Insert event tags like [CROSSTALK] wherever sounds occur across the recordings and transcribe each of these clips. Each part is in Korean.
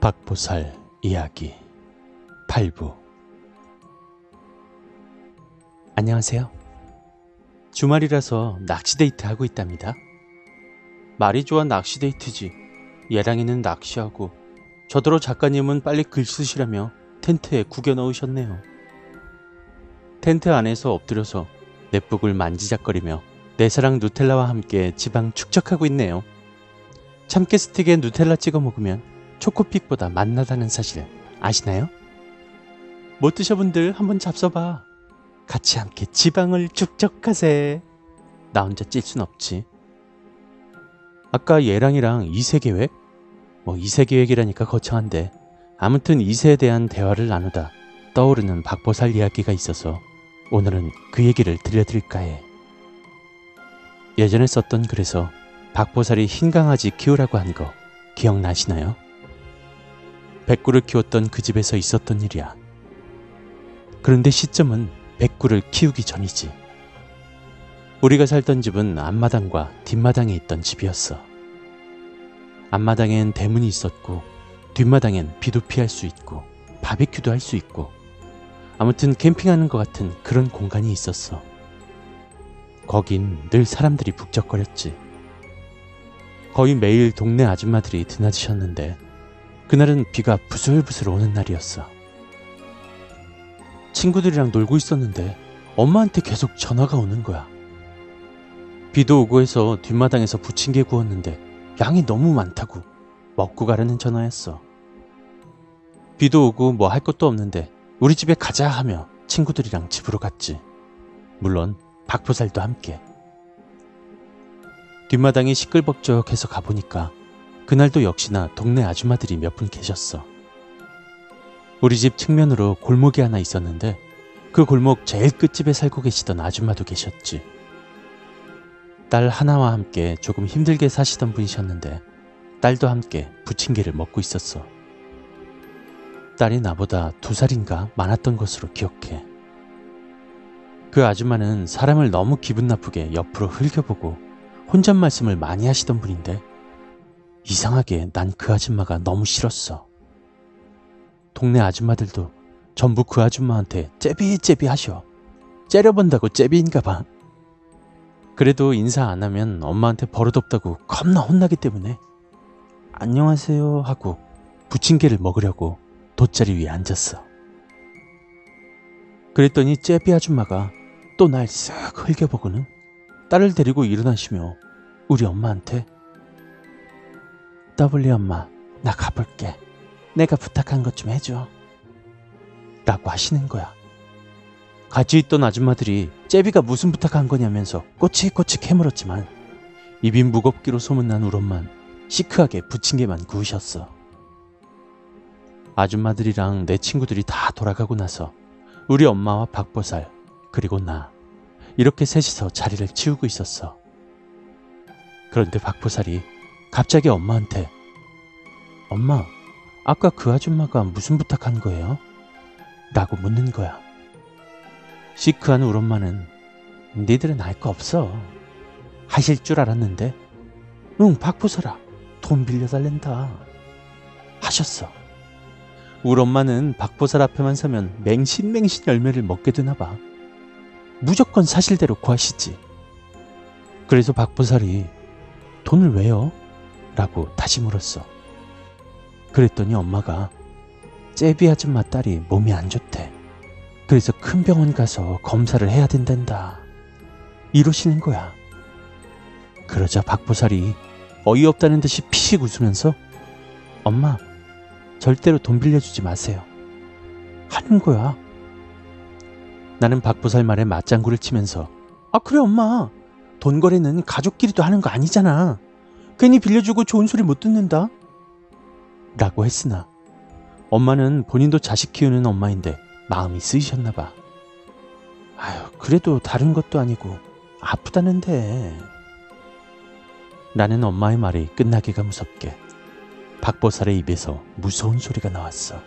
박보살 이야기 8부 안녕하세요. 주말이라서 낚시 데이트 하고 있답니다. 말이 좋아 낚시 데이트지. 예랑이는 낚시하고 저더러 작가님은 빨리 글 쓰시라며 텐트에 구겨 넣으셨네요. 텐트 안에서 엎드려서 넷북을 만지작거리며 내 사랑 누텔라와 함께 지방 축적하고 있네요. 참깨 스틱에 누텔라 찍어 먹으면 초코픽보다 맛나다는 사실 아시나요? 못 드셔분들 한번 잡숴봐. 같이 함께 지방을 축적하세. 나 혼자 찔 순 없지. 아까 얘랑이랑 이세 계획? 뭐 이세 계획이라니까 거창한데 아무튼 이세에 대한 대화를 나누다 떠오르는 박보살 이야기가 있어서 오늘은 그 얘기를 들려드릴까 해. 예전에 썼던 글에서 박보살이 흰 강아지 키우라고 한 거 기억나시나요? 백구를 키웠던 그 집에서 있었던 일이야. 그런데 시점은 백구를 키우기 전이지. 우리가 살던 집은 앞마당과 뒷마당에 있던 집이었어. 앞마당엔 대문이 있었고, 뒷마당엔 비도 피할 수 있고, 바비큐도 할 수 있고, 아무튼 캠핑하는 것 같은 그런 공간이 있었어. 거긴 늘 사람들이 북적거렸지. 거의 매일 동네 아줌마들이 드나드셨는데, 그날은 비가 부슬부슬 오는 날이었어. 친구들이랑 놀고 있었는데 엄마한테 계속 전화가 오는 거야. 비도 오고 해서 뒷마당에서 부침개 구웠는데 양이 너무 많다고 먹고 가라는 전화였어. 비도 오고 뭐 할 것도 없는데 우리 집에 가자 하며 친구들이랑 집으로 갔지. 물론 박보살도 함께. 뒷마당이 시끌벅적해서 가보니까 그날도 역시나 동네 아줌마들이 몇 분 계셨어. 우리 집 측면으로 골목이 하나 있었는데 그 골목 제일 끝집에 살고 계시던 아줌마도 계셨지. 딸 하나와 함께 조금 힘들게 사시던 분이셨는데 딸도 함께 부침개를 먹고 있었어. 딸이 나보다 두 살인가 많았던 것으로 기억해. 그 아줌마는 사람을 너무 기분 나쁘게 옆으로 흘겨보고 혼잣 말씀을 많이 하시던 분인데 이상하게 난 그 아줌마가 너무 싫었어. 동네 아줌마들도 전부 그 아줌마한테 째비째비 하셔. 째려본다고 째비인가 봐. 그래도 인사 안 하면 엄마한테 버릇없다고 겁나 혼나기 때문에 안녕하세요 하고 부침개를 먹으려고 돗자리 위에 앉았어. 그랬더니 째비 아줌마가 또 날 쓱 흘겨보고는 딸을 데리고 일어나시며 우리 엄마한테 더블리 엄마 나 가볼게. 내가 부탁한 것 좀 해줘. 라고 하시는 거야. 같이 있던 아줌마들이 째비가 무슨 부탁한 거냐면서 꼬치꼬치 캐물었지만 입이 무겁기로 소문난 우엄만 시크하게 부침개만 구우셨어. 아줌마들이랑 내 친구들이 다 돌아가고 나서 우리 엄마와 박보살 그리고 나 이렇게 셋이서 자리를 치우고 있었어. 그런데 박보살이 갑자기 엄마한테 엄마 아까 그 아줌마가 무슨 부탁한 거예요? 라고 묻는 거야. 시크한 우리 엄마는 니들은 알 거 없어. 하실 줄 알았는데 응 박보살아 돈 빌려달랜다 하셨어. 우리 엄마는 박보살 앞에만 서면 맹신맹신 열매를 먹게 되나 봐. 무조건 사실대로 구하시지. 그래서 박보살이 돈을 왜요? 라고 다시 물었어. 그랬더니 엄마가 째비 아줌마 딸이 몸이 안 좋대. 그래서 큰 병원 가서 검사를 해야 된단다. 이러시는 거야. 그러자 박보살이 어이없다는 듯이 피식 웃으면서 엄마, 절대로 돈 빌려주지 마세요. 하는 거야. 나는 박보살 말에 맞장구를 치면서 아, 그래, 엄마. 돈 거래는 가족끼리도 하는 거 아니잖아. 괜히 빌려주고 좋은 소리 못 듣는다. 라고 했으나 엄마는 본인도 자식 키우는 엄마인데 마음이 쓰이셨나 봐. 아유, 그래도 다른 것도 아니고 아프다는데. 나는 엄마의 말이 끝나기가 무섭게 박보살의 입에서 무서운 소리가 나왔어.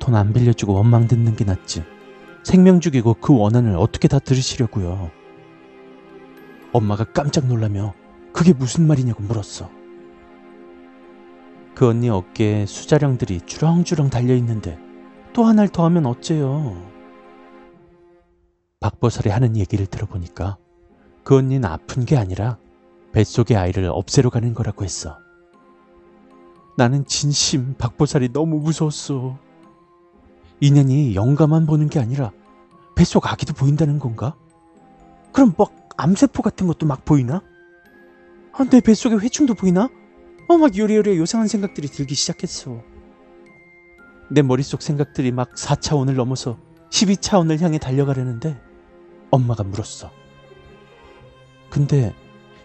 돈 안 빌려주고 원망 듣는 게 낫지. 생명 죽이고 그 원한을 어떻게 다 들으시려고요. 엄마가 깜짝 놀라며 그게 무슨 말이냐고 물었어. 그 언니 어깨에 수자령들이 주렁주렁 달려있는데 또 하나를 더하면 어째요. 박보살이 하는 얘기를 들어보니까 그 언니는 아픈 게 아니라 뱃속의 아이를 없애러 가는 거라고 했어. 나는 진심 박보살이 너무 무서웠어. 인연이 영감만 보는 게 아니라 뱃속 아기도 보인다는 건가? 그럼 막 암세포 같은 것도 막 보이나? 아, 내 뱃속에 회충도 보이나? 어, 막 요리요리 요상한 생각들이 들기 시작했어. 내 머릿속 생각들이 막 4차원을 넘어서 12차원을 향해 달려가려는데 엄마가 물었어. 근데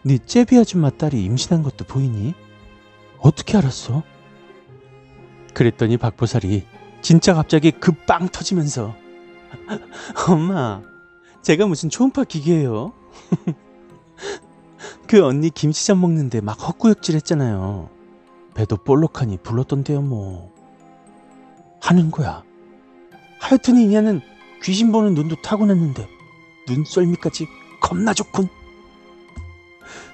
네 째비 아줌마 딸이 임신한 것도 보이니? 어떻게 알았어? 그랬더니 박보살이 진짜 갑자기 그빵 터지면서 [LAUGHS] 엄마 제가 무슨 초음파 기계예요? [LAUGHS] 그 언니 김치전 먹는데 막 헛구역질 했잖아요. 배도 볼록하니 불렀던데요 뭐. 하는 거야. 하여튼 이냐는 귀신 보는 눈도 타고났는데 눈썰미까지 겁나 좋군.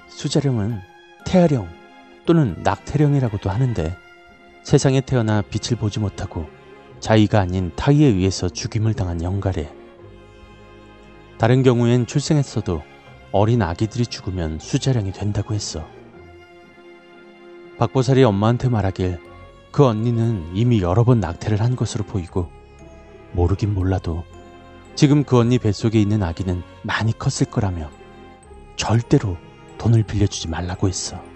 수자령은 태아령 또는 낙태령이라고도 하는데 세상에 태어나 빛을 보지 못하고 자의가 아닌 타의에 의해서 죽임을 당한 영가래. 다른 경우엔 출생했어도 어린 아기들이 죽으면 수자령이 된다고 했어. 박보살이 엄마한테 말하길 그 언니는 이미 여러 번 낙태를 한 것으로 보이고 모르긴 몰라도 지금 그 언니 뱃속에 있는 아기는 많이 컸을 거라며 절대로 돈을 빌려주지 말라고 했어.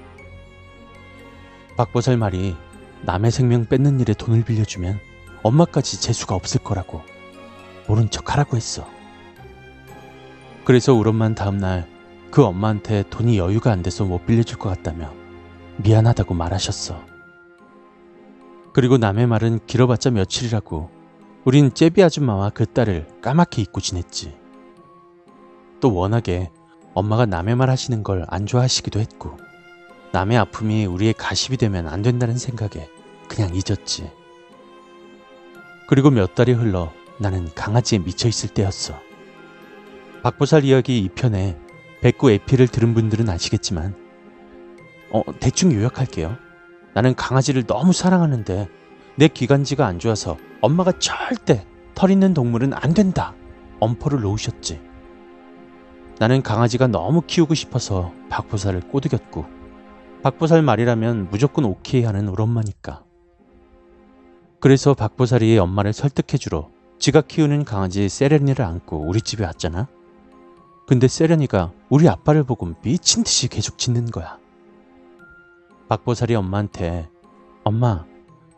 박보살 말이 남의 생명 뺏는 일에 돈을 빌려주면 엄마까지 재수가 없을 거라고 모른 척 하라고 했어. 그래서 우리 엄마는 다음날 그 엄마한테 돈이 여유가 안 돼서 못 빌려줄 것 같다며 미안하다고 말하셨어. 그리고 남의 말은 길어봤자 며칠이라고 우린 째비 아줌마와 그 딸을 까맣게 잊고 지냈지. 또 워낙에 엄마가 남의 말 하시는 걸 안 좋아하시기도 했고 남의 아픔이 우리의 가십이 되면 안 된다는 생각에 그냥 잊었지. 그리고 몇 달이 흘러 나는 강아지에 미쳐 있을 때였어. 박보살 이야기 2편에 백구 에피를 들은 분들은 아시겠지만, 어, 대충 요약할게요. 나는 강아지를 너무 사랑하는데 내 기관지가 안 좋아서 엄마가 절대 털 있는 동물은 안 된다. 엄포를 놓으셨지. 나는 강아지가 너무 키우고 싶어서 박보살을 꼬드겼고, 박보살 말이라면 무조건 오케이 하는 우리 엄마니까. 그래서 박보살이 엄마를 설득해주러 지가 키우는 강아지 세레니를 안고 우리 집에 왔잖아. 근데 세련이가 우리 아빠를 보고 미친 듯이 계속 짖는 거야. 박보살이 엄마한테 엄마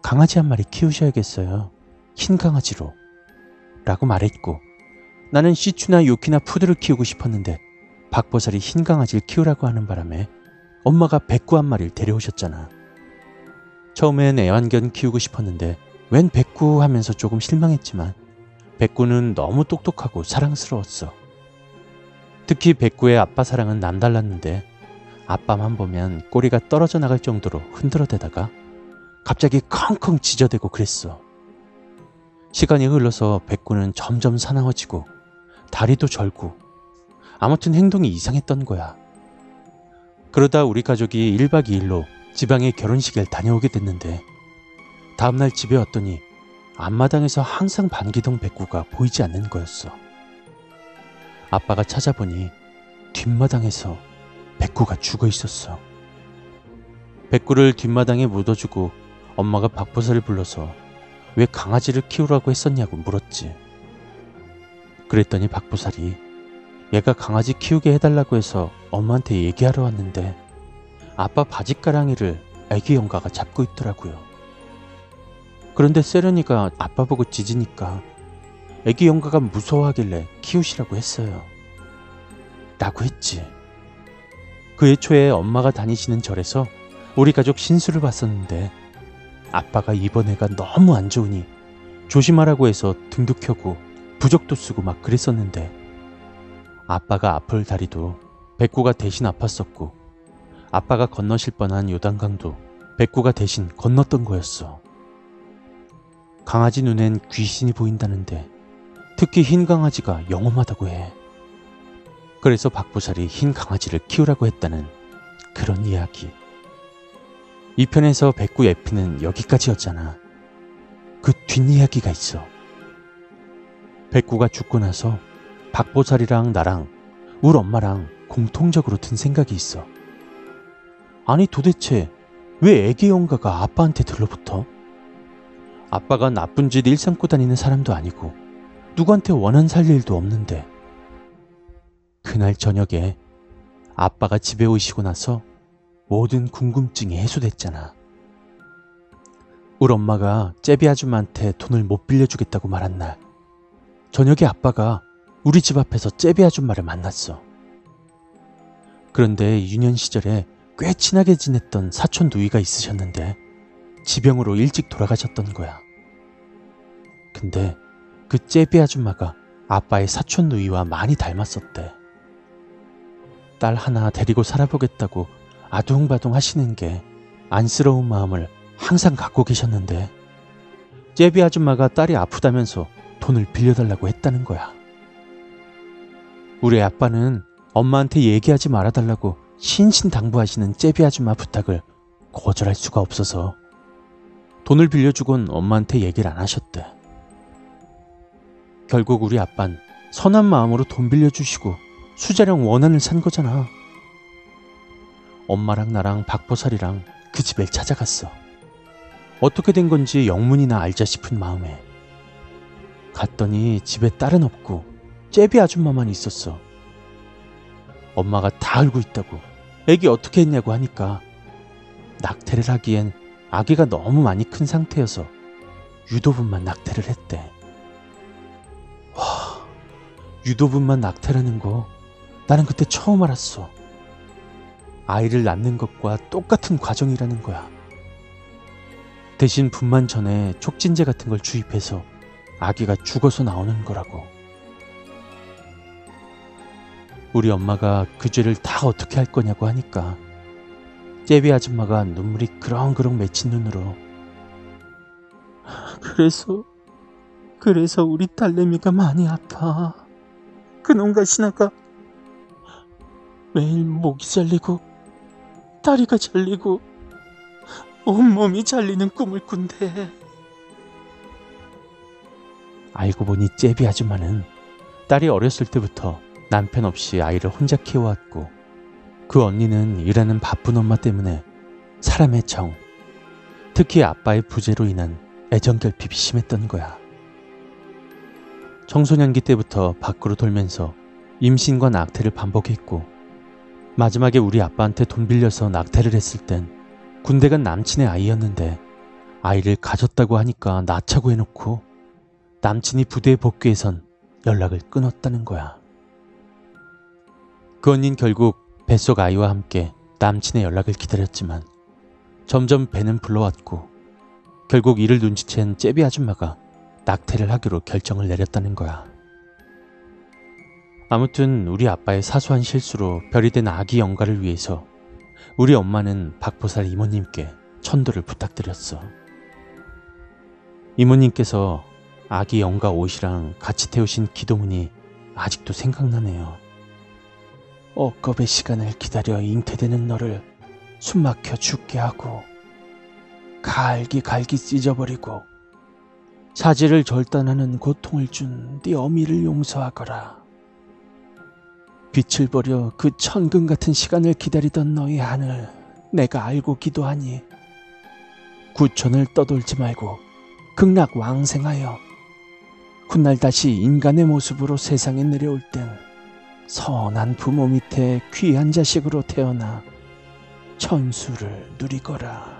강아지 한 마리 키우셔야겠어요. 흰 강아지로. 라고 말했고 나는 시추나 요키나 푸드를 키우고 싶었는데 박보살이 흰 강아지를 키우라고 하는 바람에 엄마가 백구 한 마리를 데려오셨잖아. 처음엔 애완견 키우고 싶었는데 웬 백구 하면서 조금 실망했지만 백구는 너무 똑똑하고 사랑스러웠어. 특히 백구의 아빠 사랑은 남달랐는데 아빠만 보면 꼬리가 떨어져 나갈 정도로 흔들어대다가 갑자기 컹컹 지저대고 그랬어. 시간이 흘러서 백구는 점점 사나워지고 다리도 절고 아무튼 행동이 이상했던 거야. 그러다 우리 가족이 1박 2일로 지방에 결혼식을 다녀오게 됐는데 다음날 집에 왔더니 앞마당에서 항상 반기동 백구가 보이지 않는 거였어. 아빠가 찾아보니 뒷마당에서 백구가 죽어 있었어. 백구를 뒷마당에 묻어주고 엄마가 박보살을 불러서 왜 강아지를 키우라고 했었냐고 물었지. 그랬더니 박보살이 얘가 강아지 키우게 해달라고 해서 엄마한테 얘기하러 왔는데 아빠 바지가랑이를 애기 영가가 잡고 있더라고요. 그런데 세련이가 아빠 보고 짖으니까 애기 영가가 무서워하길래 키우시라고 했어요. 라고 했지. 그 애초에 엄마가 다니시는 절에서 우리 가족 신수를 봤었는데 아빠가 이번 애가 너무 안 좋으니 조심하라고 해서 등도 켜고 부적도 쓰고 막 그랬었는데 아빠가 아플 다리도 백구가 대신 아팠었고 아빠가 건너실 뻔한 요단강도 백구가 대신 건넜던 거였어. 강아지 눈엔 귀신이 보인다는데 특히 흰 강아지가 영험하다고 해. 그래서 박보살이 흰 강아지를 키우라고 했다는 그런 이야기. 이 편에서 백구 에피는 여기까지였잖아. 그 뒷이야기가 있어. 백구가 죽고 나서 박보살이랑 나랑 우리 엄마랑 공통적으로 든 생각이 있어. 아니 도대체 왜 애기 영가가 아빠한테 들러붙어? 아빠가 나쁜 짓 일 삼고 다니는 사람도 아니고 누구한테 원한 살 일도 없는데 그날 저녁에 아빠가 집에 오시고 나서 모든 궁금증이 해소됐잖아. 우리 엄마가 째비 아줌마한테 돈을 못 빌려주겠다고 말한 날 저녁에 아빠가 우리 집 앞에서 째비 아줌마를 만났어. 그런데 유년 시절에 꽤 친하게 지냈던 사촌 누이가 있으셨는데 지병으로 일찍 돌아가셨던 거야. 근데 그 째비 아줌마가 아빠의 사촌 누이와 많이 닮았었대. 딸 하나 데리고 살아보겠다고 아둥바둥 하시는 게 안쓰러운 마음을 항상 갖고 계셨는데 째비 아줌마가 딸이 아프다면서 돈을 빌려달라고 했다는 거야. 우리 아빠는 엄마한테 얘기하지 말아달라고 신신당부하시는 째비 아줌마 부탁을 거절할 수가 없어서 돈을 빌려주곤 엄마한테 얘기를 안 하셨대. 결국 우리 아빤 선한 마음으로 돈 빌려주시고 수자령 원한을 산 거잖아. 엄마랑 나랑 박보살이랑 그 집을 찾아갔어. 어떻게 된 건지 영문이나 알자 싶은 마음에. 갔더니 집에 딸은 없고 째비 아줌마만 있었어. 엄마가 다 알고 있다고 애기 어떻게 했냐고 하니까 낙태를 하기엔 아기가 너무 많이 큰 상태여서 유도분만 낙태를 했대. 와, 유도분만 낙태라는 거 나는 그때 처음 알았어. 아이를 낳는 것과 똑같은 과정이라는 거야. 대신 분만 전에 촉진제 같은 걸 주입해서 아기가 죽어서 나오는 거라고. 우리 엄마가 그 죄를 다 어떻게 할 거냐고 하니까 째비 아줌마가 눈물이 그렁그렁 맺힌 눈으로 그래서 그래서 우리 딸내미가 많이 아파. 그놈과 신하가 매일 목이 잘리고 다리가 잘리고 온몸이 잘리는 꿈을 꾼대. 알고 보니 째비 아줌마는 딸이 어렸을 때부터 남편 없이 아이를 혼자 키워왔고 그 언니는 일하는 바쁜 엄마 때문에 사람의 정, 특히 아빠의 부재로 인한 애정 결핍이 심했던 거야. 청소년기 때부터 밖으로 돌면서 임신과 낙태를 반복했고 마지막에 우리 아빠한테 돈 빌려서 낙태를 했을 땐 군대 간 남친의 아이였는데 아이를 가졌다고 하니까 낳자고 해놓고 남친이 부대에 복귀해선 연락을 끊었다는 거야. 그 언닌 결국 뱃속 아이와 함께 남친의 연락을 기다렸지만 점점 배는 불러왔고 결국 이를 눈치챈 째비 아줌마가 낙태를 하기로 결정을 내렸다는 거야. 아무튼 우리 아빠의 사소한 실수로 별이 된 아기 영가를 위해서 우리 엄마는 박보살 이모님께 천도를 부탁드렸어. 이모님께서 아기 영가 옷이랑 같이 태우신 기도문이 아직도 생각나네요. 억겁의 시간을 기다려 잉태되는 너를 숨막혀 죽게 하고 갈기 갈기 찢어버리고 사지를 절단하는 고통을 준 네 어미를 용서하거라. 빛을 버려 그 천금 같은 시간을 기다리던 너의 하늘 내가 알고 기도하니 구천을 떠돌지 말고 극락 왕생하여 훗날 다시 인간의 모습으로 세상에 내려올 땐 선한 부모 밑에 귀한 자식으로 태어나 천수를 누리거라.